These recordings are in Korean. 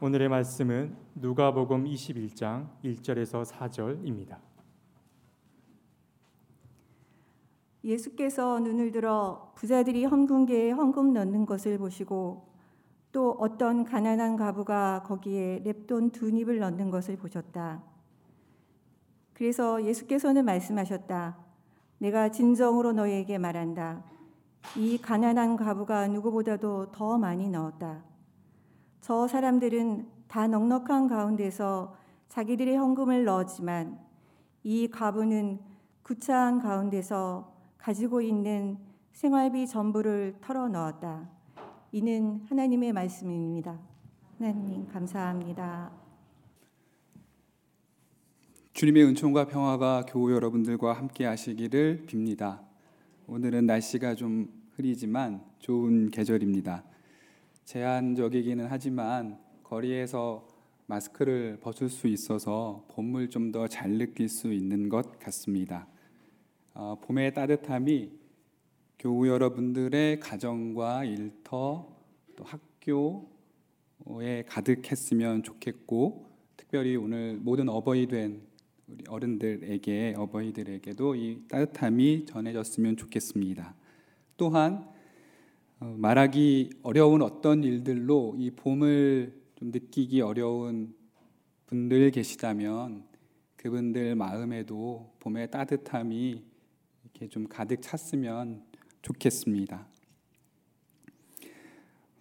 오늘의 말씀은 누가복음 21장 1절에서 4절입니다. 예수께서 눈을 들어 부자들이 헌금계에 헌금 넣는 것을 보시고 또 어떤 가난한 가부가 거기에 랩돈 두 닙을 넣는 것을 보셨다. 그래서 예수께서는 말씀하셨다. 내가 진정으로 너희에게 말한다. 이 가난한 가부가 누구보다도 더 많이 넣었다. 저 사람들은 다 넉넉한 가운데서 자기들의 헌금을 넣었지만 이 가부는 구차한 가운데서 가지고 있는 생활비 전부를 털어 넣었다. 이는 하나님의 말씀입니다. 하나님 감사합니다. 주님의 은총과 평화가 교우 여러분들과 함께 하시기를 빕니다. 오늘은 날씨가 좀 흐리지만 좋은 계절입니다. 제한적이기는 하지만 거리에서 마스크를 벗을 수 있어서 봄을 좀 더 잘 느낄 수 있는 것 같습니다. 어, 봄의 따뜻함이 교우 여러분들의 가정과 일터 또 학교에 가득했으면 좋겠고 특별히 오늘 모든 어버이 된 우리 어른들에게 어버이들에게도 이 따뜻함이 전해졌으면 좋겠습니다. 또한 어, 말하기 어려운 어떤 일들로 이 봄을 좀 느끼기 어려운 분들 계시다면 그분들 마음에도 봄의 따뜻함이 이렇게 좀 가득 찼으면 좋겠습니다.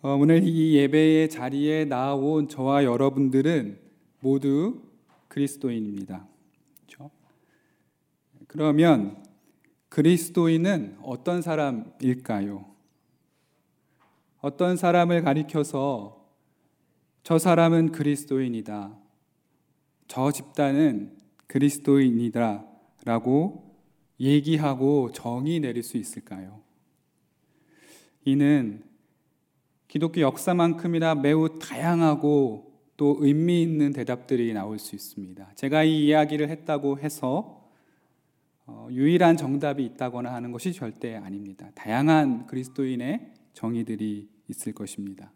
어, 오늘 이 예배의 자리에 나온 저와 여러분들은 모두 그리스도인입니다. 그러면 그리스도인은 어떤 사람일까요? 어떤 사람을 가리켜서 저 사람은 그리스도인이다. 저 집단은 그리스도인이다. 라고 얘기하고 정의 내릴 수 있을까요? 이는 기독교 역사만큼이나 매우 다양하고 또 의미 있는 대답들이 나올 수 있습니다. 제가 이 이야기를 했다고 해서 어, 유일한 정답이 있다거나 하는 것이 절대 아닙니다. 다양한 그리스도인의 정의들이 있을 것입니다.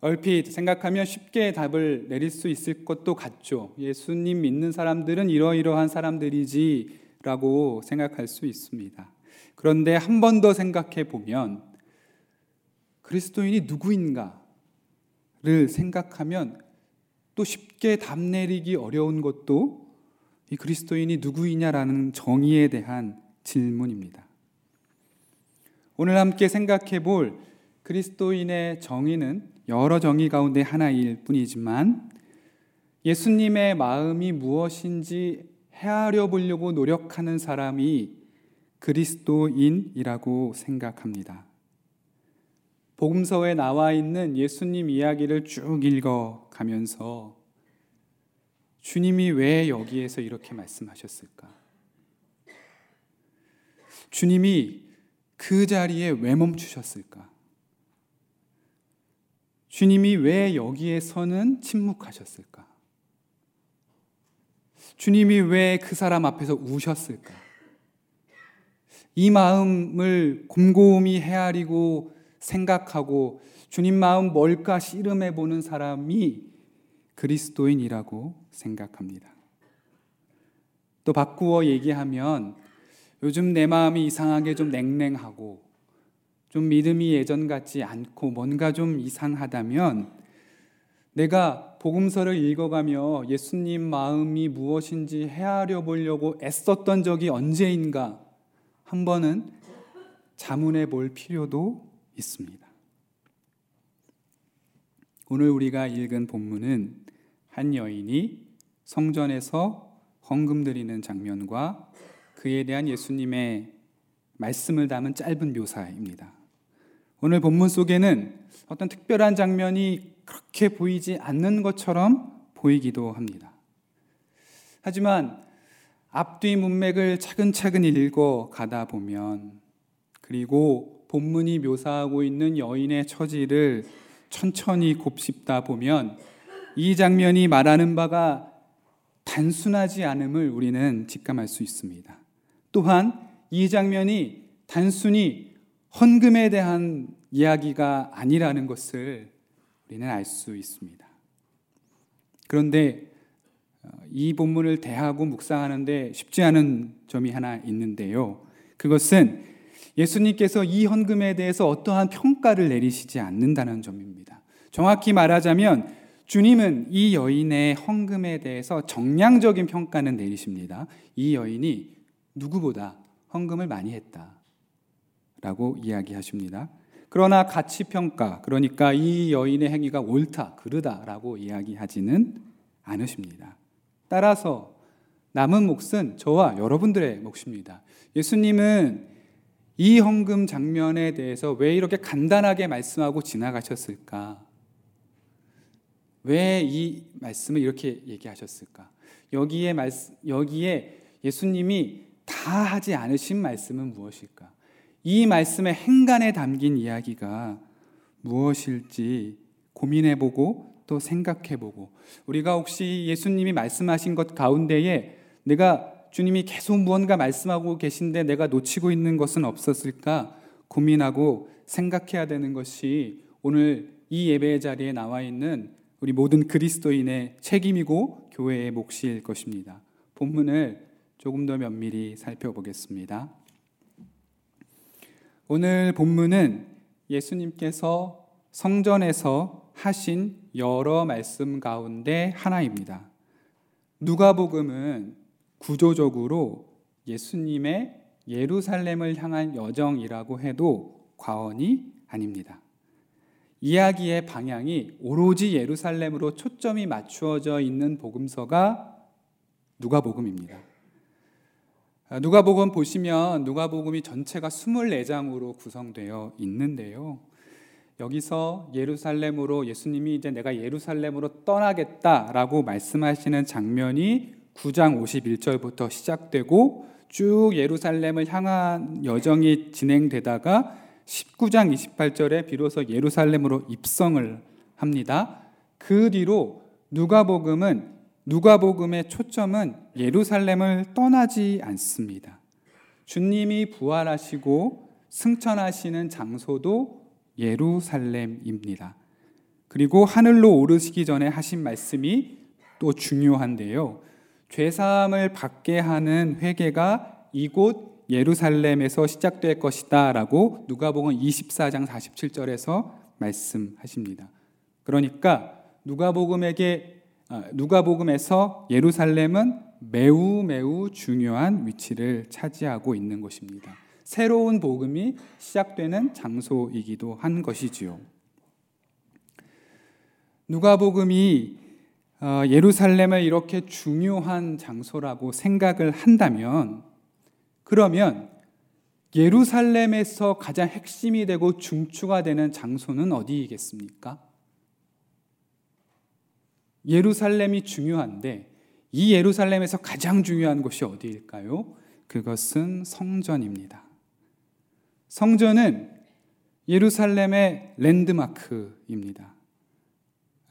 얼핏 생각하면 쉽게 답을 내릴 수 있을 것도 같죠. 예수님 믿는 사람들은 이러이러한 사람들이지라고 생각할 수 있습니다. 그런데 한 번 더 생각해 보면 그리스도인이 누구인가를 생각하면 또 쉽게 답 내리기 어려운 것도 이 그리스도인이 누구이냐라는 정의에 대한 질문입니다. 오늘 함께 생각해 볼 그리스도인의 정의는 여러 정의 가운데 하나일 뿐이지만 예수님의 마음이 무엇인지 헤아려 보려고 노력하는 사람이 그리스도인이라고 생각합니다. 복음서에 나와 있는 예수님 이야기를 쭉 읽어 가면서 주님이 왜 여기에서 이렇게 말씀하셨을까? 주님이 그 자리에 왜 멈추셨을까? 주님이 왜 여기에서는 침묵하셨을까? 주님이 왜 그 사람 앞에서 우셨을까? 이 마음을 곰곰이 헤아리고 생각하고 주님 마음 뭘까 씨름해 보는 사람이 그리스도인이라고 생각합니다. 또 바꾸어 얘기하면 요즘 내 마음이 이상하게 좀 냉랭하고 좀 믿음이 예전 같지 않고 뭔가 좀 이상하다면 내가 복음서를 읽어가며 예수님 마음이 무엇인지 헤아려 보려고 애썼던 적이 언제인가 한 번은 자문해 볼 필요도 있습니다. 오늘 우리가 읽은 본문은 한 여인이 성전에서 헌금 드리는 장면과 그에 대한 예수님의 말씀을 담은 짧은 묘사입니다. 오늘 본문 속에는 어떤 특별한 장면이 그렇게 보이지 않는 것처럼 보이기도 합니다. 하지만 앞뒤 문맥을 차근차근 읽어 가다 보면 그리고 본문이 묘사하고 있는 여인의 처지를 천천히 곱씹다 보면 이 장면이 말하는 바가 단순하지 않음을 우리는 직감할 수 있습니다. 또한 이 장면이 단순히 헌금에 대한 이야기가 아니라는 것을 우리는 알 수 있습니다. 그런데 어, 이 본문을 대하고 묵상하는데 쉽지 않은 점이 하나 있는데요. 그것은 예수님께서 이 헌금에 대해서 어떠한 평가를 내리시지 않는다는 점입니다. 정확히 말하자면 주님은 이 여인의 헌금에 대해서 정량적인 평가는 내리십니다. 이 여인이 누구보다 헌금을 많이 했다. 라고 이야기하십니다. 그러나 가치 평가, 그러니까 이 여인의 행위가 옳다, 그르다라고 이야기하지는 않으십니다. 따라서 남은 몫은 저와 여러분들의 몫입니다. 예수님은 이 헌금 장면에 대해서 왜 이렇게 간단하게 말씀하고 지나가셨을까? 왜 이 말씀을 이렇게 얘기하셨을까? 여기에 말씀, 여기에 예수님이 다 하지 않으신 말씀은 무엇일까? 이 말씀의 행간에 담긴 이야기가 무엇일지 고민해보고 또 생각해보고 우리가 혹시 예수님이 말씀하신 것 가운데에 내가 주님이 계속 무언가 말씀하고 계신데 내가 놓치고 있는 것은 없었을까 고민하고 생각해야 되는 것이 오늘 이 예배의 자리에 나와 있는 우리 모든 그리스도인의 책임이고 교회의 몫일 것입니다. 본문을 조금 더 면밀히 살펴보겠습니다. 오늘 본문은 예수님께서 성전에서 하신 여러 말씀 가운데 하나입니다. 누가복음은 구조적으로 예수님의 예루살렘을 향한 여정이라고 해도 과언이 아닙니다. 이야기의 방향이 오로지 예루살렘으로 초점이 맞추어져 있는 복음서가 누가복음입니다. 누가복음 보시면 누가복음이 전체가 24장으로 구성되어 있는데요. 여기서 예루살렘으로 예수님이 이제 내가 예루살렘으로 떠나겠다라고 말씀하시는 장면이 9장 51절부터 시작되고 쭉 예루살렘을 향한 여정이 진행되다가 19장 28절에 비로소 예루살렘으로 입성을 합니다. 그 뒤로 누가복음은 누가복음의 초점은 예루살렘을 떠나지 않습니다. 주님이 부활하시고 승천하시는 장소도 예루살렘입니다. 그리고 하늘로 오르시기 전에 하신 말씀이 또 중요한데요. 죄사함을 받게 하는 회개가 이곳 예루살렘에서 시작될 것이다 라고 누가복음 24장 47절에서 말씀하십니다. 그러니까 누가복음에게 아, 누가복음에서 예루살렘은 매우 매우 중요한 위치를 차지하고 있는 것입니다. 새로운 복음이 시작되는 장소이기도 한 것이지요. 누가복음이 어, 예루살렘을 이렇게 중요한 장소라고 생각을 한다면 그러면 예루살렘에서 가장 핵심이 되고 중추가 되는 장소는 어디이겠습니까? 예루살렘이 중요한데 이 예루살렘에서 가장 중요한 곳이 어디일까요? 그것은 성전입니다. 성전은 예루살렘의 랜드마크입니다.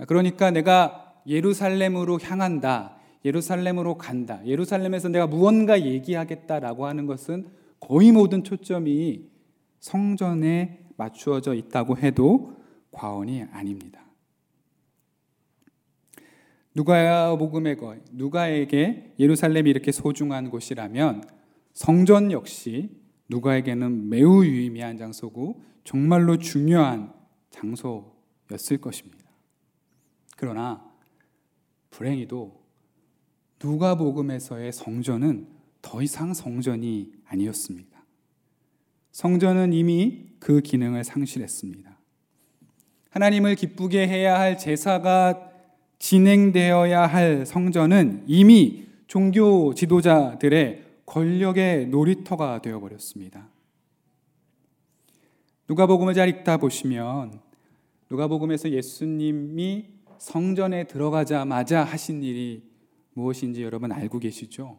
그러니까 내가 예루살렘으로 향한다. 예루살렘으로 간다. 예루살렘에서 내가 무언가 얘기하겠다라고 하는 것은 거의 모든 초점이 성전에 맞추어져 있다고 해도 과언이 아닙니다. 누가복음의 거 누가에게 예루살렘이 이렇게 소중한 곳이라면 성전 역시 누가에게는 매우 유의미한 장소고 정말로 중요한 장소였을 것입니다. 그러나 불행히도 누가복음에서의 성전은 더 이상 성전이 아니었습니다. 성전은 이미 그 기능을 상실했습니다. 하나님을 기쁘게 해야 할 제사가 진행되어야 할 성전은 이미 종교 지도자들의 권력의 놀이터가 되어버렸습니다. 누가복음을 잘 읽다 보시면 누가복음에서 예수님이 성전에 들어가자마자 하신 일이 무엇인지 여러분 알고 계시죠?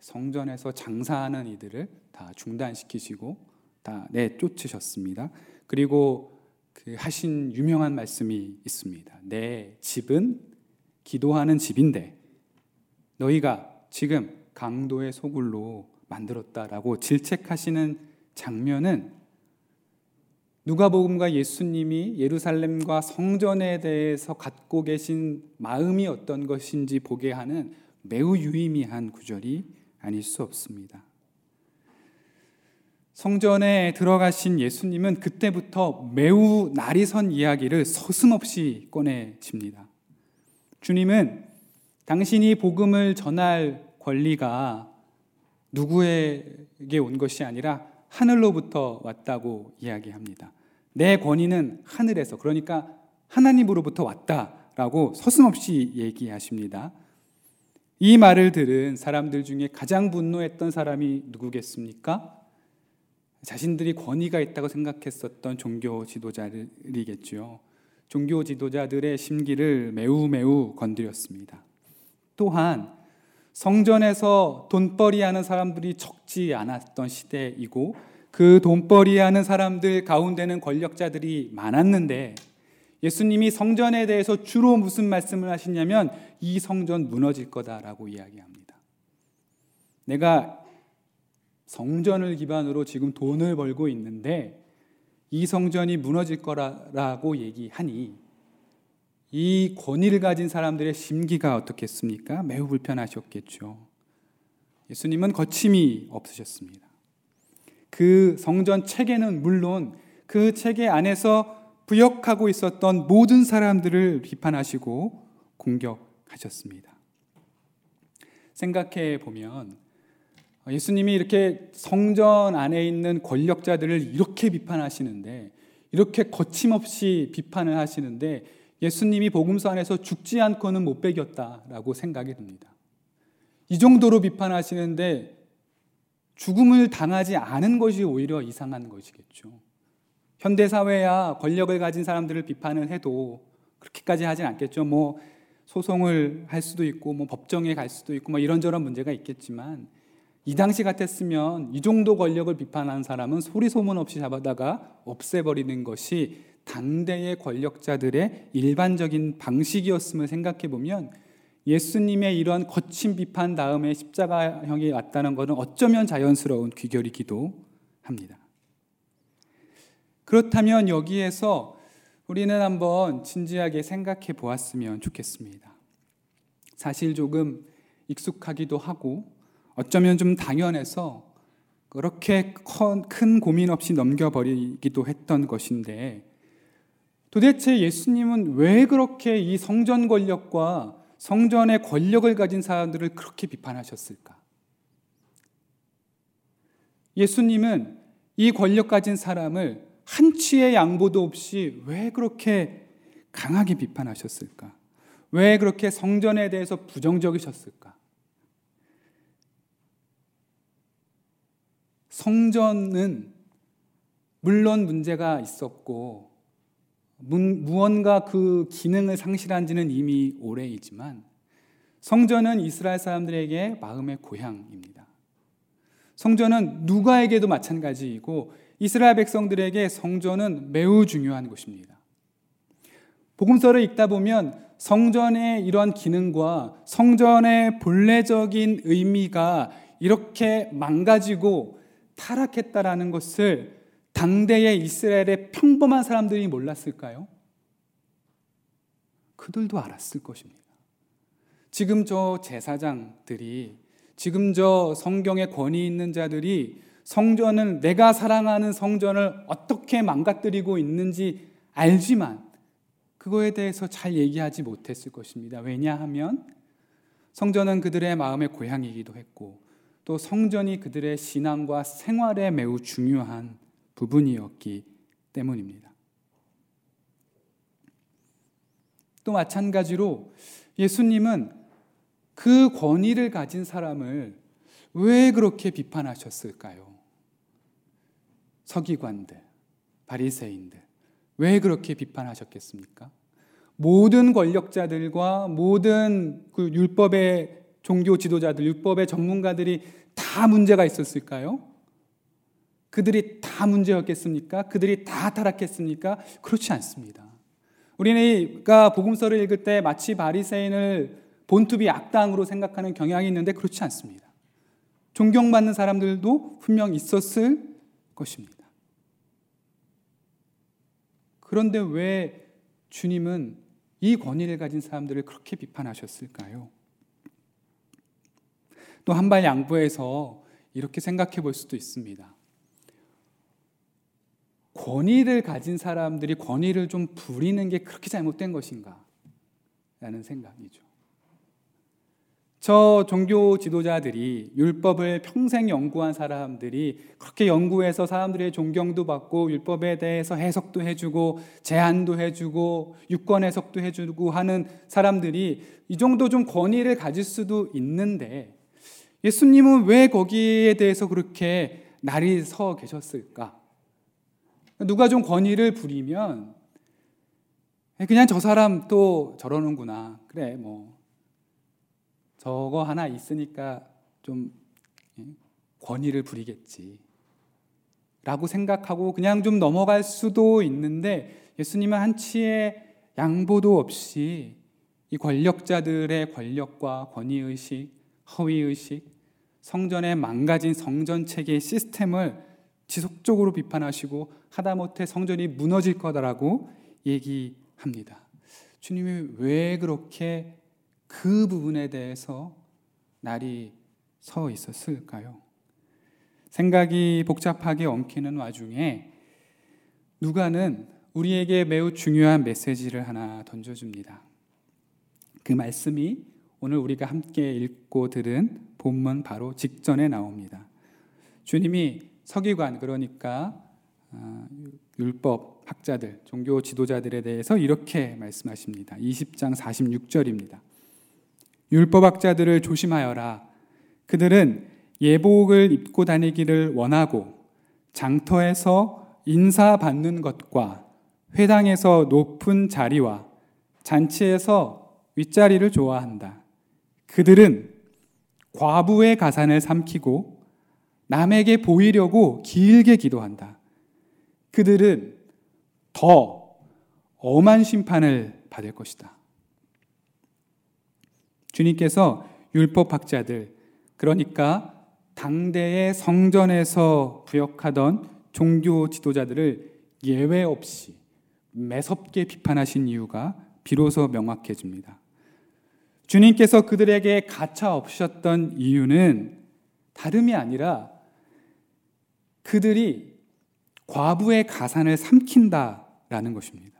성전에서 장사하는 이들을 다 중단시키시고 다 내쫓으셨습니다. 그리고 그 하신 유명한 말씀이 있습니다. 내 집은 기도하는 집인데 너희가 지금 강도의 소굴로 만들었다라고 질책하시는 장면은 누가복음과 예수님이 예루살렘과 성전에 대해서 갖고 계신 마음이 어떤 것인지 보게 하는 매우 유의미한 구절이 아닐 수 없습니다. 성전에 들어가신 예수님은 그때부터 매우 날이 선 이야기를 서슴없이 꺼내집니다. 주님은 당신이 복음을 전할 권리가 누구에게 온 것이 아니라 하늘로부터 왔다고 이야기합니다. 내 권위는 하늘에서 그러니까 하나님으로부터 왔다라고 서슴없이 얘기하십니다. 이 말을 들은 사람들 중에 가장 분노했던 사람이 누구겠습니까? 자신들이 권위가 있다고 생각했었던 종교 지도자들이겠죠. 종교 지도자들의 심기를 매우 매우 건드렸습니다. 또한 성전에서 돈벌이 하는 사람들이 적지 않았던 시대이고 그 돈벌이 하는 사람들 가운데는 권력자들이 많았는데 예수님이 성전에 대해서 주로 무슨 말씀을 하시냐면 이 성전 무너질 거다라고 이야기합니다. 내가 성전을 기반으로 지금 돈을 벌고 있는데 이 성전이 무너질 거라고 얘기하니 이 권위를 가진 사람들의 심기가 어떻겠습니까? 매우 불편하셨겠죠. 예수님은 거침이 없으셨습니다. 그 성전 체계는 물론 그 체계 안에서 부역하고 있었던 모든 사람들을 비판하시고 공격하셨습니다. 생각해 보면 예수님이 이렇게 성전 안에 있는 권력자들을 이렇게 비판하시는데 이렇게 거침없이 비판을 하시는데 예수님이 복음서 안에서 죽지 않고는 못 배겼다라고 생각이 듭니다. 이 정도로 비판하시는데 죽음을 당하지 않은 것이 오히려 이상한 것이겠죠. 현대 사회야 권력을 가진 사람들을 비판을 해도 그렇게까지 하진 않겠죠. 뭐 소송을 할 수도 있고 뭐 법정에 갈 수도 있고 뭐 이런저런 문제가 있겠지만 이 당시 같았으면 이 정도 권력을 비판한 사람은 소리 소문 없이 잡아다가 없애버리는 것이 당대의 권력자들의 일반적인 방식이었음을 생각해 보면 예수님의 이런 거친 비판 다음에 십자가형이 왔다는 것은 어쩌면 자연스러운 귀결이기도 합니다. 그렇다면 여기에서 우리는 한번 진지하게 생각해 보았으면 좋겠습니다. 사실 조금 익숙하기도 하고 어쩌면 좀 당연해서 그렇게 큰 고민 없이 넘겨버리기도 했던 것인데 도대체 예수님은 왜 그렇게 이 성전 권력과 성전의 권력을 가진 사람들을 그렇게 비판하셨을까? 예수님은 이 권력 가진 사람을 한치의 양보도 없이 왜 그렇게 강하게 비판하셨을까? 왜 그렇게 성전에 대해서 부정적이셨을까? 성전은 물론 문제가 있었고 무언가 그 기능을 상실한 지는 이미 오래이지만 성전은 이스라엘 사람들에게 마음의 고향입니다. 성전은 누가에게도 마찬가지이고 이스라엘 백성들에게 성전은 매우 중요한 곳입니다. 복음서를 읽다 보면 성전의 이러한 기능과 성전의 본래적인 의미가 이렇게 망가지고 타락했다라는 것을 당대의 이스라엘의 평범한 사람들이 몰랐을까요? 그들도 알았을 것입니다. 지금 저 제사장들이, 지금 저 성경에 권위 있는 자들이 성전을, 내가 사랑하는 성전을 어떻게 망가뜨리고 있는지 알지만 그거에 대해서 잘 얘기하지 못했을 것입니다. 왜냐하면 성전은 그들의 마음의 고향이기도 했고 또 성전이 그들의 신앙과 생활에 매우 중요한 부분이었기 때문입니다. 또 마찬가지로 예수님은 그 권위를 가진 사람을 왜 그렇게 비판하셨을까요? 서기관들, 바리새인들 왜 그렇게 비판하셨겠습니까? 모든 권력자들과 모든 그 율법의 종교 지도자들, 율법의 전문가들이 다 문제가 있었을까요? 그들이 다 문제였겠습니까? 그들이 다 타락했습니까? 그렇지 않습니다. 우리가 복음서를 읽을 때 마치 바리새인을 본투비 악당으로 생각하는 경향이 있는데 그렇지 않습니다. 존경받는 사람들도 분명 있었을 것입니다. 그런데 왜 주님은 이 권위를 가진 사람들을 그렇게 비판하셨을까요? 또 한 발 양보해서 이렇게 생각해 볼 수도 있습니다. 권위를 가진 사람들이 권위를 좀 부리는 게 그렇게 잘못된 것인가? 라는 생각이죠. 저 종교 지도자들이 율법을 평생 연구한 사람들이 그렇게 연구해서 사람들의 존경도 받고 율법에 대해서 해석도 해주고 제안도 해주고 유권 해석도 해주고 하는 사람들이 이 정도 좀 권위를 가질 수도 있는데 예수님은 왜 거기에 대해서 그렇게 날이 서 계셨을까? 누가 좀 권위를 부리면 그냥 저 사람 또 저러는구나. 그래, 뭐. 저거 하나 있으니까 좀 예, 권위를 부리겠지. 라고 생각하고 그냥 좀 넘어갈 수도 있는데 예수님은 한치의 양보도 없이 이 권력자들의 권력과 권위의식, 허위의식, 성전의 망가진 성전 체계의 시스템을 지속적으로 비판하시고 하다못해 성전이 무너질 거다라고 얘기합니다. 주님이 왜 그렇게 그 부분에 대해서 날이 서 있었을까요? 생각이 복잡하게 엉키는 와중에 누가는 우리에게 매우 중요한 메시지를 하나 던져줍니다. 그 말씀이 오늘 우리가 함께 읽고 들은 본문 바로 직전에 나옵니다. 주님이 서기관 그러니까 아, 율법 학자들, 종교 지도자들에 대해서 이렇게 말씀하십니다. 20장 46절입니다. 율법 학자들을 조심하여라. 그들은 예복을 입고 다니기를 원하고 장터에서 인사받는 것과 회당에서 높은 자리와 잔치에서 윗자리를 좋아한다. 그들은 과부의 가산을 삼키고 남에게 보이려고 길게 기도한다. 그들은 더 엄한 심판을 받을 것이다. 주님께서 율법학자들, 그러니까 당대의 성전에서 부역하던 종교 지도자들을 예외 없이 매섭게 비판하신 이유가 비로소 명확해집니다. 주님께서 그들에게 가차 없으셨던 이유는 다름이 아니라 그들이 과부의 가산을 삼킨다라는 것입니다.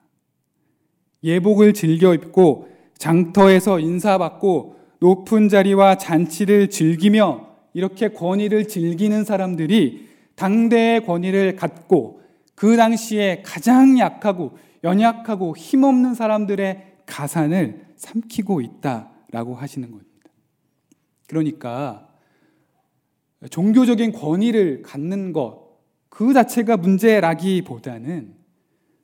예복을 즐겨 입고 장터에서 인사받고 높은 자리와 잔치를 즐기며 이렇게 권위를 즐기는 사람들이 당대의 권위를 갖고 그 당시에 가장 약하고 연약하고 힘없는 사람들의 가산을 삼키고 있다 라고 하시는 겁니다. 그러니까 종교적인 권위를 갖는 것 그 자체가 문제라기보다는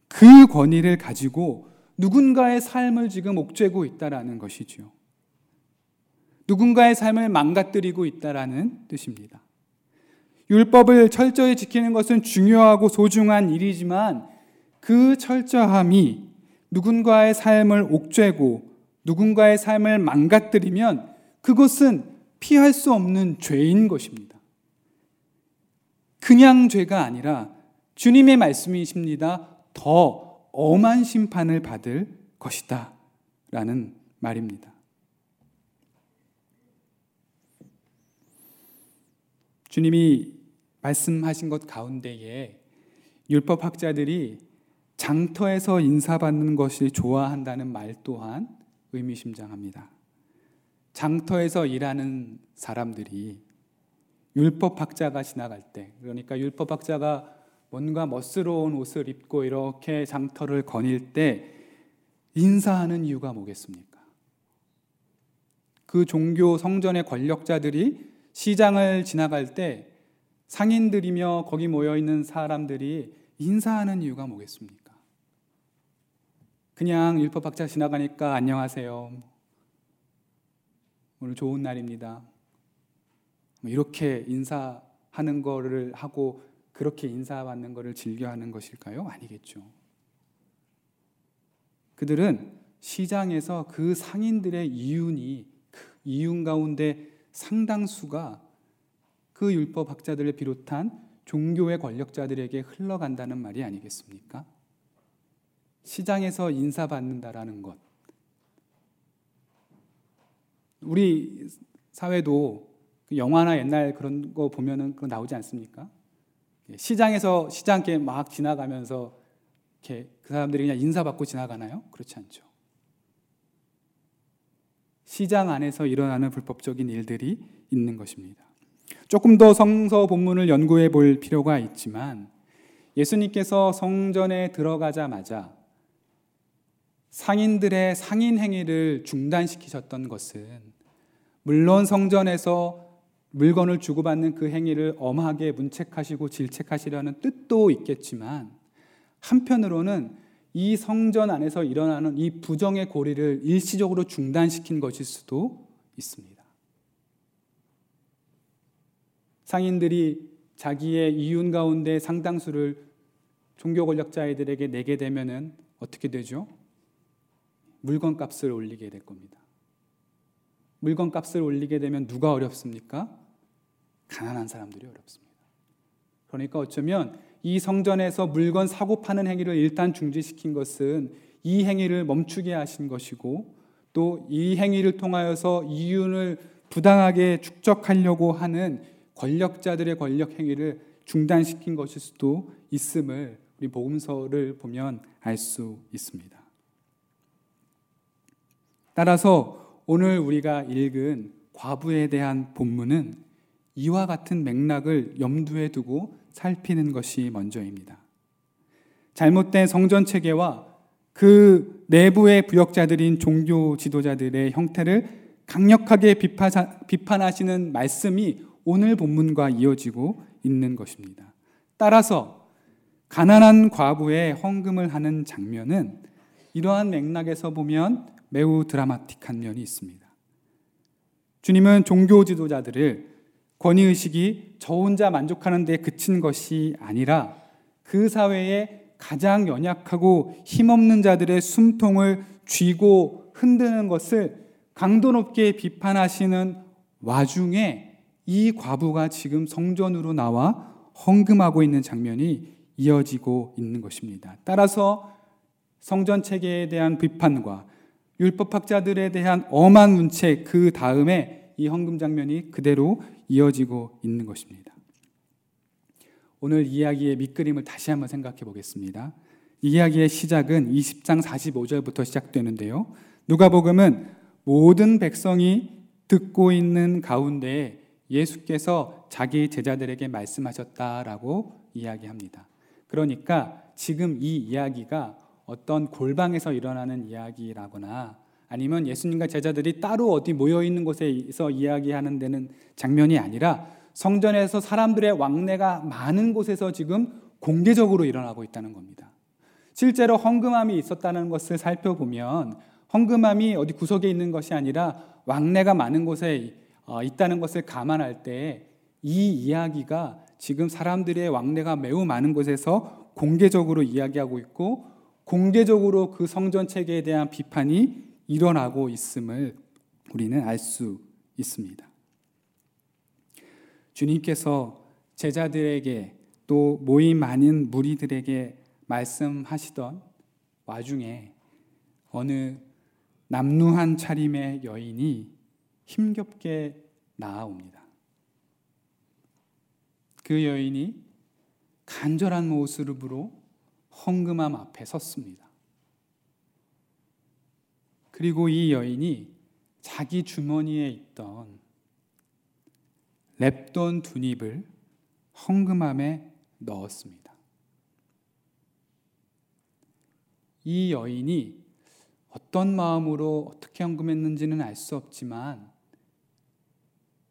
그 권위를 가지고 누군가의 삶을 지금 옥죄고 있다라는 것이죠. 누군가의 삶을 망가뜨리고 있다라는 뜻입니다. 율법을 철저히 지키는 것은 중요하고 소중한 일이지만 그 철저함이 누군가의 삶을 옥죄고 누군가의 삶을 망가뜨리면 그것은 피할 수 없는 죄인 것입니다. 그냥 죄가 아니라 주님의 말씀이십니다. 더 엄한 심판을 받을 것이다. 라는 말입니다. 주님이 말씀하신 것 가운데에 율법학자들이 장터에서 인사받는 것을 좋아한다는 말 또한 의미심장합니다. 장터에서 일하는 사람들이 율법학자가 지나갈 때, 그러니까 율법학자가 뭔가 멋스러운 옷을 입고 이렇게 장터를 거닐 때 인사하는 이유가 뭐겠습니까? 그 종교 성전의 권력자들이 시장을 지나갈 때 상인들이며 거기 모여 있는 사람들이 인사하는 이유가 뭐겠습니까? 그냥 율법학자 지나가니까 안녕하세요. 오늘 좋은 날입니다. 뭐 이렇게 인사하는 거를 하고 그렇게 인사받는 것을 즐겨하는 것일까요? 아니겠죠. 그들은 시장에서 그 상인들의 이윤이 그 이윤 가운데 상당수가 그 율법 학자들을 비롯한 종교의 권력자들에게 흘러간다는 말이 아니겠습니까? 시장에서 인사받는다라는 것. 우리 사회도 그 영화나 옛날 그런 거 보면은 그거 나오지 않습니까? 시장에서 시장께 막 지나가면서 이렇게 그 사람들이 그냥 인사받고 지나가나요? 그렇지 않죠. 시장 안에서 일어나는 불법적인 일들이 있는 것입니다. 조금 더 성서 본문을 연구해 볼 필요가 있지만 예수님께서 성전에 들어가자마자 상인들의 상인 행위를 중단시키셨던 것은 물론 성전에서 물건을 주고받는 그 행위를 엄하게 문책하시고 질책하시려는 뜻도 있겠지만 한편으로는 이 성전 안에서 일어나는 이 부정의 고리를 일시적으로 중단시킨 것일 수도 있습니다. 상인들이 자기의 이윤 가운데 상당수를 종교 권력자들에게 내게 되면은 어떻게 되죠? 물건 값을 올리게 될 겁니다. 물건 값을 올리게 되면 누가 어렵습니까? 가난한 사람들이 어렵습니다. 그러니까 어쩌면 이 성전에서 물건 사고 파는 행위를 일단 중지시킨 것은 이 행위를 멈추게 하신 것이고 또 이 행위를 통하여서 이윤을 부당하게 축적하려고 하는 권력자들의 권력 행위를 중단시킨 것일 수도 있음을 우리 복음서를 보면 알 수 있습니다. 따라서 오늘 우리가 읽은 과부에 대한 본문은 이와 같은 맥락을 염두에 두고 살피는 것이 먼저입니다. 잘못된 성전 체계와 그 내부의 부역자들인 종교 지도자들의 형태를 강력하게 비판하시는 말씀이 오늘 본문과 이어지고 있는 것입니다. 따라서 가난한 과부의 헌금을 하는 장면은 이러한 맥락에서 보면 매우 드라마틱한 면이 있습니다. 주님은 종교 지도자들을 권위의식이 저 혼자 만족하는 데 그친 것이 아니라 그 사회에 가장 연약하고 힘없는 자들의 숨통을 쥐고 흔드는 것을 강도 높게 비판하시는 와중에 이 과부가 지금 성전으로 나와 헌금하고 있는 장면이 이어지고 있는 것입니다. 따라서 성전 체계에 대한 비판과 율법학자들에 대한 엄한 문책 그 다음에 이 헌금 장면이 그대로 이어지고 있는 것입니다. 오늘 이야기의 밑그림을 다시 한번 생각해 보겠습니다. 이야기의 시작은 20장 45절부터 시작되는데요. 누가복음은 모든 백성이 듣고 있는 가운데 예수께서 자기 제자들에게 말씀하셨다라고 이야기합니다. 그러니까 지금 이 이야기가 어떤 골방에서 일어나는 이야기라거나 아니면 예수님과 제자들이 따로 어디 모여 있는 곳에서 이야기하는 데는 장면이 아니라 성전에서 사람들의 왕래가 많은 곳에서 지금 공개적으로 일어나고 있다는 겁니다. 실제로 헌금함이 있었다는 것을 살펴보면 헌금함이 어디 구석에 있는 것이 아니라 왕래가 많은 곳에 어, 있다는 것을 감안할 때 이 이야기가 지금 사람들의 왕래가 매우 많은 곳에서 공개적으로 이야기하고 있고 공개적으로 그 성전 체계에 대한 비판이 일어나고 있음을 우리는 알 수 있습니다. 주님께서 제자들에게 또 모임 많은 무리들에게 말씀하시던 와중에 어느 남루한 차림의 여인이 힘겹게 나아옵니다. 그 여인이 간절한 모습으로 헌금함 앞에 섰습니다. 그리고 이 여인이 자기 주머니에 있던 랩돈 두 닙을 헌금함에 넣었습니다. 이 여인이 어떤 마음으로 어떻게 헌금했는지는 알 수 없지만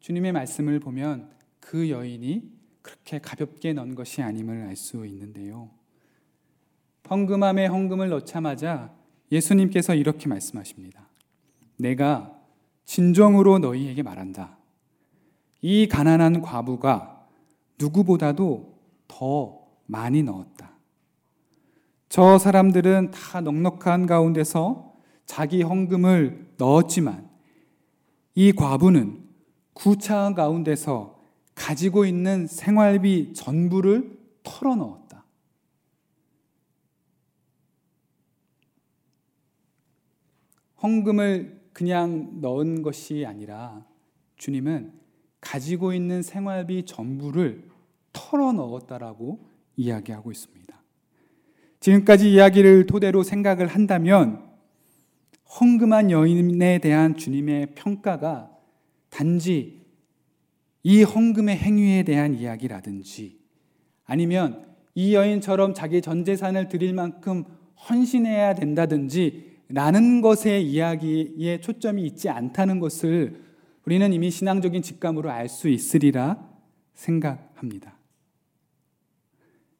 주님의 말씀을 보면 그 여인이 그렇게 가볍게 넣은 것이 아님을 알 수 있는데요. 헌금함에 헌금을 넣자마자 예수님께서 이렇게 말씀하십니다. 내가 진정으로 너희에게 말한다. 이 가난한 과부가 누구보다도 더 많이 넣었다. 저 사람들은 다 넉넉한 가운데서 자기 헌금을 넣었지만 이 과부는 구차한 가운데서 가지고 있는 생활비 전부를 털어 넣었다. 헌금을 그냥 넣은 것이 아니라 주님은 가지고 있는 생활비 전부를 털어 넣었다라고 이야기하고 있습니다. 지금까지 이야기를 토대로 생각을 한다면 헌금한 여인에 대한 주님의 평가가 단지 이 헌금의 행위에 대한 이야기라든지 아니면 이 여인처럼 자기 전 재산을 드릴 만큼 헌신해야 된다든지 라는 것의 이야기에 초점이 있지 않다는 것을 우리는 이미 신앙적인 직감으로 알 수 있으리라 생각합니다.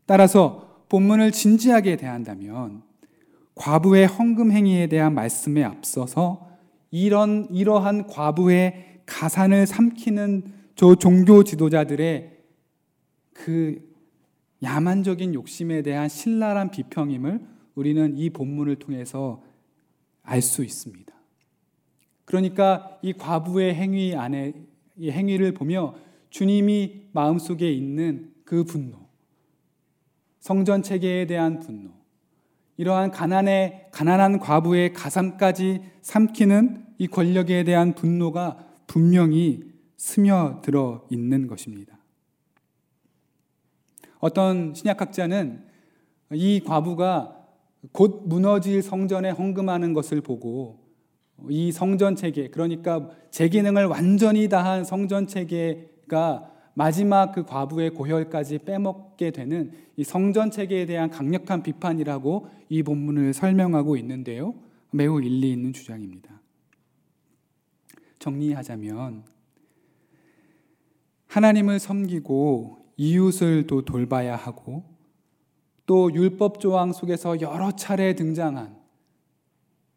따라서 본문을 진지하게 대한다면 과부의 헌금 행위에 대한 말씀에 앞서서 이런 이러한 과부의 가산을 삼키는 저 종교 지도자들의 그 야만적인 욕심에 대한 신랄한 비평임을 우리는 이 본문을 통해서 알 수 있습니다. 그러니까 이 과부의 행위 안에 이 행위를 보며 주님이 마음속에 있는 그 분노, 성전 체계에 대한 분노, 이러한 가난의 가난한 과부의 가삼까지 삼키는 이 권력에 대한 분노가 분명히 스며들어 있는 것입니다. 어떤 신약학자는 이 과부가 곧 무너질 성전에 헌금하는 것을 보고 이 성전 체계, 그러니까 제 기능을 완전히 다한 성전 체계가 마지막 그 과부의 고혈까지 빼먹게 되는 이 성전 체계에 대한 강력한 비판이라고 이 본문을 설명하고 있는데요. 매우 일리 있는 주장입니다. 정리하자면 하나님을 섬기고 이웃을 또 돌봐야 하고 또 율법 조항 속에서 여러 차례 등장한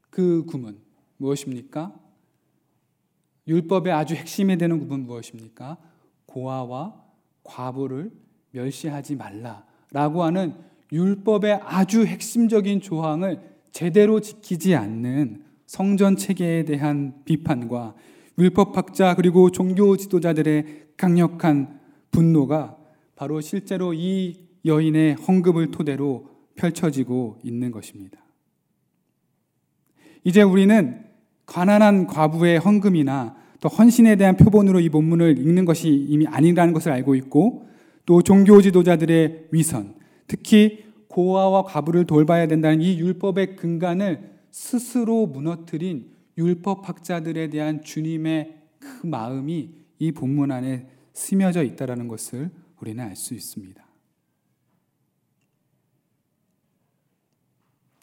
그 구문 무엇입니까? 율법의 아주 핵심이 되는 구문 무엇입니까? 고아와 과부를 멸시하지 말라라고 하는 율법의 아주 핵심적인 조항을 제대로 지키지 않는 성전 체계에 대한 비판과 율법학자 그리고 종교 지도자들의 강력한 분노가 바로 실제로 이 여인의 헌금을 토대로 펼쳐지고 있는 것입니다. 이제 우리는 가난한 과부의 헌금이나 또 헌신에 대한 표본으로 이 본문을 읽는 것이 이미 아니라는 것을 알고 있고 또 종교 지도자들의 위선, 특히 고아와 과부를 돌봐야 된다는 이 율법의 근간을 스스로 무너뜨린 율법학자들에 대한 주님의 그 마음이 이 본문 안에 스며져 있다라는 것을 우리는 알 수 있습니다.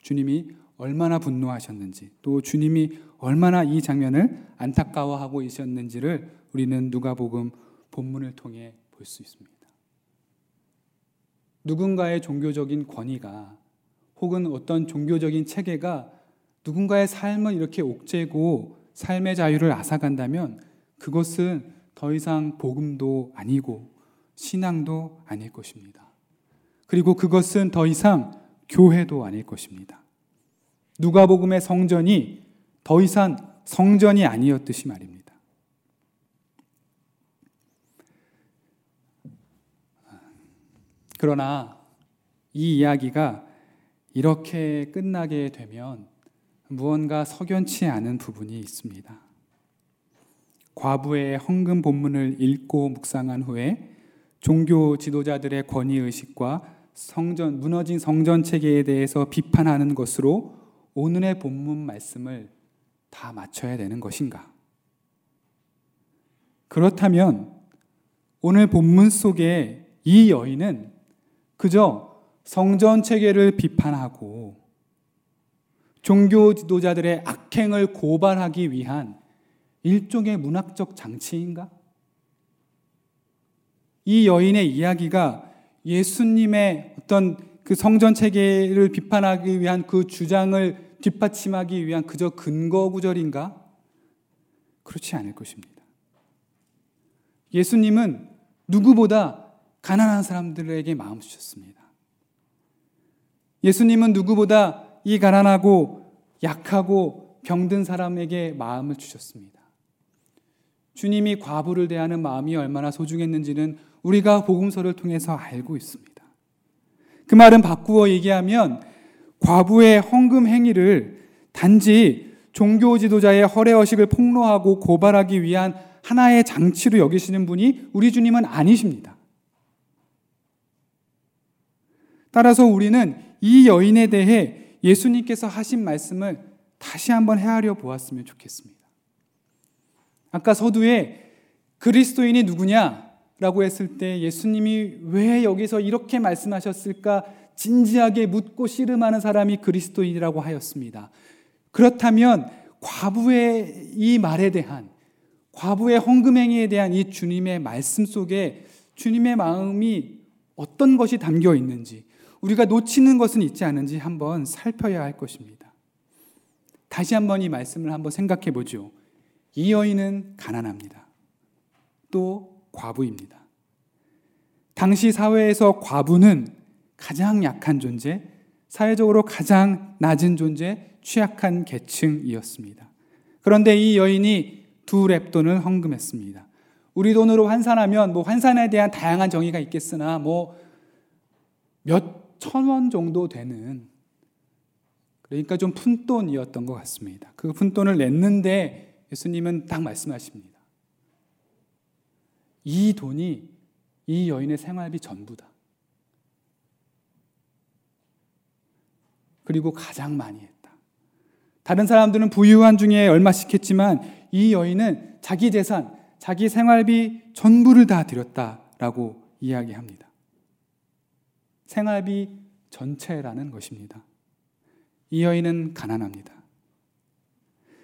주님이 얼마나 분노하셨는지 또 주님이 얼마나 이 장면을 안타까워하고 있었는지를 우리는 누가복음 본문을 통해 볼 수 있습니다. 누군가의 종교적인 권위가 혹은 어떤 종교적인 체계가 누군가의 삶을 이렇게 옥죄고 삶의 자유를 앗아간다면 그것은 더 이상 복음도 아니고 신앙도 아닐 것입니다. 그리고 그것은 더 이상 교회도 아닐 것입니다. 누가복음의 성전이 더 이상 성전이 아니었듯이 말입니다. 그러나 이 이야기가 이렇게 끝나게 되면 무언가 석연치 않은 부분이 있습니다. 과부의 헌금 본문을 읽고 묵상한 후에 종교 지도자들의 권위 의식과 성전 무너진 성전 체계에 대해서 비판하는 것으로 오늘의 본문 말씀을 다 맞춰야 되는 것인가? 그렇다면 오늘 본문 속에 이 여인은 그저 성전 체계를 비판하고 종교 지도자들의 악행을 고발하기 위한 일종의 문학적 장치인가? 이 여인의 이야기가 예수님의 어떤 그 성전 체계를 비판하기 위한 그 주장을 뒷받침하기 위한 그저 근거 구절인가? 그렇지 않을 것입니다. 예수님은 누구보다 가난한 사람들에게 마음 주셨습니다. 예수님은 누구보다 이 가난하고 약하고 병든 사람에게 마음을 주셨습니다. 주님이 과부를 대하는 마음이 얼마나 소중했는지는 우리가 복음서를 통해서 알고 있습니다. 그 말은 바꾸어 얘기하면 과부의 헌금 행위를 단지 종교 지도자의 허례허식을 폭로하고 고발하기 위한 하나의 장치로 여기시는 분이 우리 주님은 아니십니다. 따라서 우리는 이 여인에 대해 예수님께서 하신 말씀을 다시 한번 헤아려 보았으면 좋겠습니다. 아까 서두에 그리스도인이 누구냐 라고 했을 때 예수님이 왜 여기서 이렇게 말씀하셨을까 진지하게 묻고 씨름하는 사람이 그리스도인이라고 하였습니다. 그렇다면 과부의 이 말에 대한 과부의 헌금행위에 대한 이 주님의 말씀 속에 주님의 마음이 어떤 것이 담겨 있는지 우리가 놓치는 것은 있지 않은지 한번 살펴야 할 것입니다. 다시 한번 이 말씀을 한번 생각해 보죠. 이 여인은 가난합니다. 또 과부입니다. 당시 사회에서 과부는 가장 약한 존재, 사회적으로 가장 낮은 존재, 취약한 계층이었습니다. 그런데 이 여인이 두 랩돈을 헌금했습니다. 우리 돈으로 환산하면 뭐 환산에 대한 다양한 정의가 있겠으나 뭐 몇 천 원 정도 되는 그러니까 좀 푼돈이었던 것 같습니다. 그 푼돈을 냈는데 예수님은 딱 말씀하십니다. 이 돈이 이 여인의 생활비 전부다. 그리고 가장 많이 했다. 다른 사람들은 부유한 중에 얼마씩 했지만 이 여인은 자기 재산, 자기 생활비 전부를 다 드렸다라고 이야기합니다. 생활비 전체라는 것입니다. 이 여인은 가난합니다.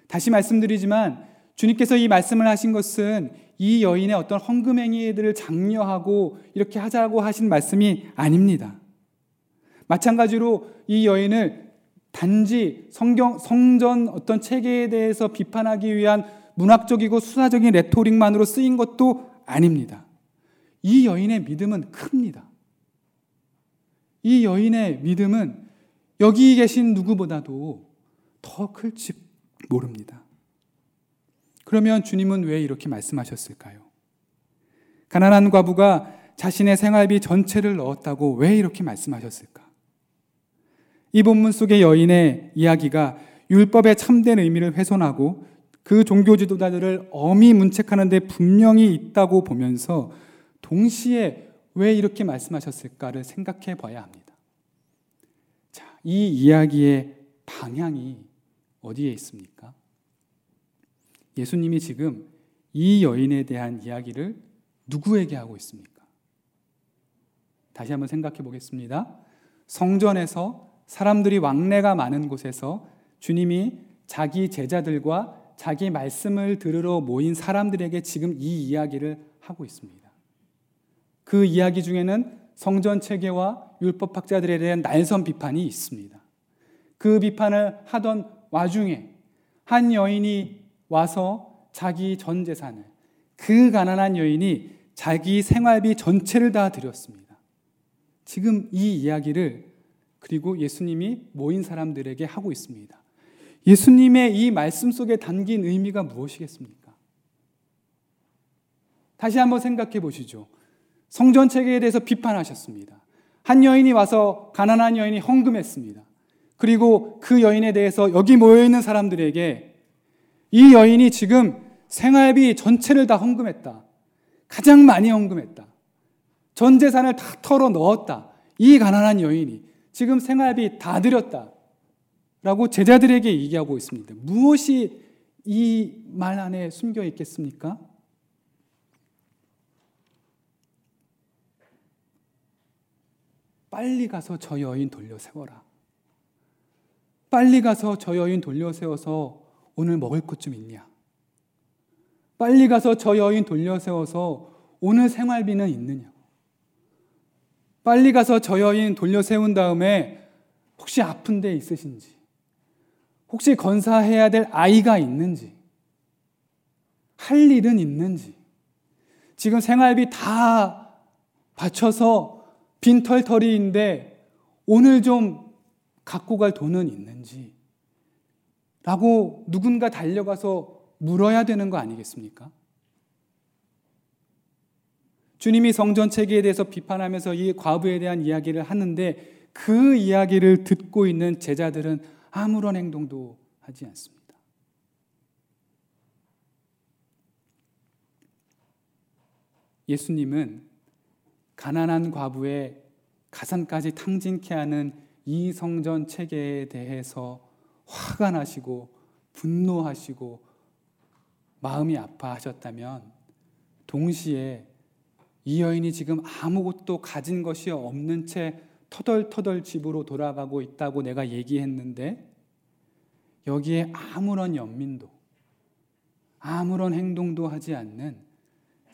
다시 말씀드리지만 주님께서 이 말씀을 하신 것은 이 여인의 어떤 헌금 행위들을 장려하고 이렇게 하자고 하신 말씀이 아닙니다. 마찬가지로 이 여인을 단지 성경, 성전 어떤 체계에 대해서 비판하기 위한 문학적이고 수사적인 레토릭만으로 쓰인 것도 아닙니다. 이 여인의 믿음은 큽니다. 이 여인의 믿음은 여기 계신 누구보다도 더 클지 모릅니다. 그러면 주님은 왜 이렇게 말씀하셨을까요? 가난한 과부가 자신의 생활비 전체를 넣었다고 왜 이렇게 말씀하셨을까? 이 본문 속의 여인의 이야기가 율법의 참된 의미를 훼손하고 그 종교 지도자들을 엄히 문책하는데 분명히 있다고 보면서 동시에 왜 이렇게 말씀하셨을까를 생각해 봐야 합니다. 자, 이 이야기의 방향이 어디에 있습니까? 예수님이 지금 이 여인에 대한 이야기를 누구에게 하고 있습니까? 다시 한번 생각해 보겠습니다. 성전에서 사람들이 왕래가 많은 곳에서 주님이 자기 제자들과 자기 말씀을 들으러 모인 사람들에게 지금 이 이야기를 하고 있습니다. 그 이야기 중에는 성전 체계와 율법학자들에 대한 날선 비판이 있습니다. 그 비판을 하던 와중에 한 여인이 와서 자기 전 재산을 그 가난한 여인이 자기 생활비 전체를 다 드렸습니다. 지금 이 이야기를 그리고 예수님이 모인 사람들에게 하고 있습니다. 예수님의 이 말씀 속에 담긴 의미가 무엇이겠습니까? 다시 한번 생각해 보시죠. 성전 체계에 대해서 비판하셨습니다. 한 여인이 와서 가난한 여인이 헌금했습니다. 그리고 그 여인에 대해서 여기 모여 있는 사람들에게 이 여인이 지금 생활비 전체를 다 헌금했다. 가장 많이 헌금했다. 전 재산을 다 털어 넣었다. 이 가난한 여인이 지금 생활비 다 드렸다. 라고 제자들에게 얘기하고 있습니다. 무엇이 이 말 안에 숨겨 있겠습니까? 빨리 가서 저 여인 돌려 세워라. 빨리 가서 저 여인 돌려 세워서 오늘 먹을 것 좀 있냐? 빨리 가서 저 여인 돌려 세워서 오늘 생활비는 있느냐? 빨리 가서 저 여인 돌려 세운 다음에 혹시 아픈 데 있으신지, 혹시 건사해야 될 아이가 있는지, 할 일은 있는지, 지금 생활비 다 바쳐서 빈털터리인데 오늘 좀 갖고 갈 돈은 있는지, 라고 누군가 달려가서 물어야 되는 거 아니겠습니까? 주님이 성전 체계에 대해서 비판하면서 이 과부에 대한 이야기를 하는데 그 이야기를 듣고 있는 제자들은 아무런 행동도 하지 않습니다. 예수님은 가난한 과부의 가산까지 탕진케 하는 이 성전 체계에 대해서 화가 나시고 분노하시고 마음이 아파하셨다면 동시에 이 여인이 지금 아무것도 가진 것이 없는 채 터덜터덜 집으로 돌아가고 있다고 내가 얘기했는데 여기에 아무런 연민도 아무런 행동도 하지 않는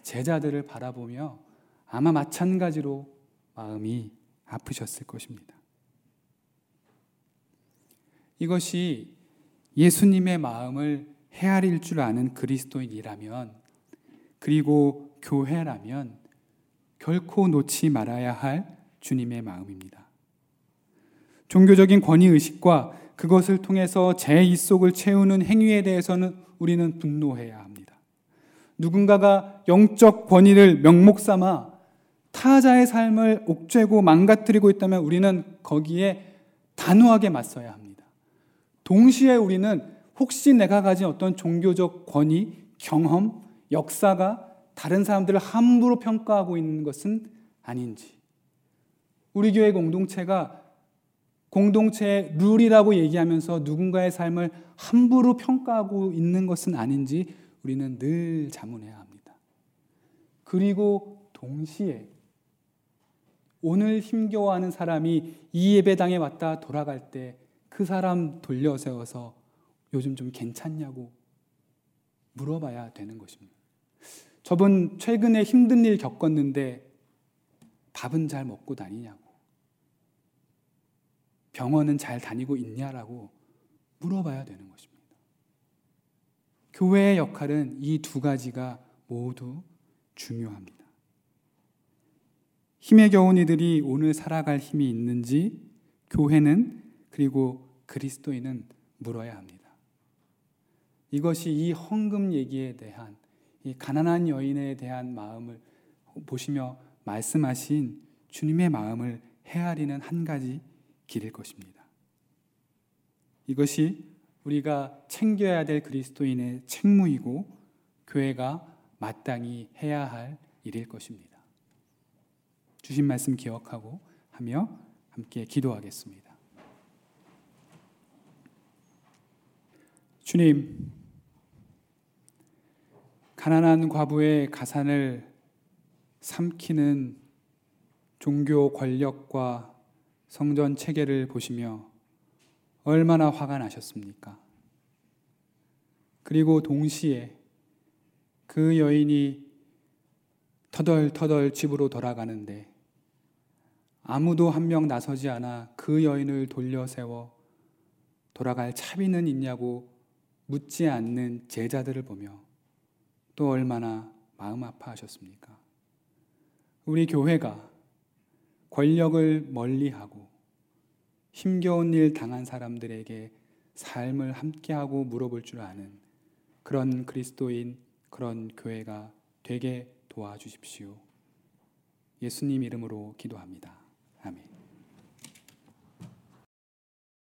제자들을 바라보며 아마 마찬가지로 마음이 아프셨을 것입니다. 이것이 예수님의 마음을 헤아릴 줄 아는 그리스도인이라면 그리고 교회라면 결코 놓지 말아야 할 주님의 마음입니다. 종교적인 권위 의식과 그것을 통해서 제 입속을 채우는 행위에 대해서는 우리는 분노해야 합니다. 누군가가 영적 권위를 명목 삼아 타자의 삶을 옥죄고 망가뜨리고 있다면 우리는 거기에 단호하게 맞서야 합니다. 동시에 우리는 혹시 내가 가진 어떤 종교적 권위, 경험, 역사가 다른 사람들을 함부로 평가하고 있는 것은 아닌지, 우리 교회 공동체가 공동체의 룰이라고 얘기하면서 누군가의 삶을 함부로 평가하고 있는 것은 아닌지 우리는 늘 자문해야 합니다. 그리고 동시에 오늘 힘겨워하는 사람이 이 예배당에 왔다 돌아갈 때 그 사람 돌려세워서 요즘 좀 괜찮냐고 물어봐야 되는 것입니다. 저분 최근에 힘든 일 겪었는데 밥은 잘 먹고 다니냐고. 병원은 잘 다니고 있냐라고 물어봐야 되는 것입니다. 교회의 역할은 이 두 가지가 모두 중요합니다. 힘에 겨운 이들이 오늘 살아갈 힘이 있는지 교회는 그리고 그리스도인은 물어야 합니다. 이것이 이 헌금 얘기에 대한 이 가난한 여인에 대한 마음을 보시며 말씀하신 주님의 마음을 헤아리는 한 가지 길일 것입니다. 이것이 우리가 챙겨야 될 그리스도인의 책무이고 교회가 마땅히 해야 할 일일 것입니다. 주신 말씀 기억하고 하며 함께 기도하겠습니다. 주님, 가난한 과부의 가산을 삼키는 종교 권력과 성전 체계를 보시며 얼마나 화가 나셨습니까? 그리고 동시에 그 여인이 터덜터덜 집으로 돌아가는데 아무도 한 명 나서지 않아 그 여인을 돌려 세워 돌아갈 차비는 있냐고 묻지 않는 제자들을 보며 또 얼마나 마음 아파하셨습니까? 우리 교회가 권력을 멀리하고 힘겨운 일 당한 사람들에게 삶을 함께하고 물어볼 줄 아는 그런 그리스도인, 그런 교회가 되게 도와주십시오. 예수님 이름으로 기도합니다. 아멘.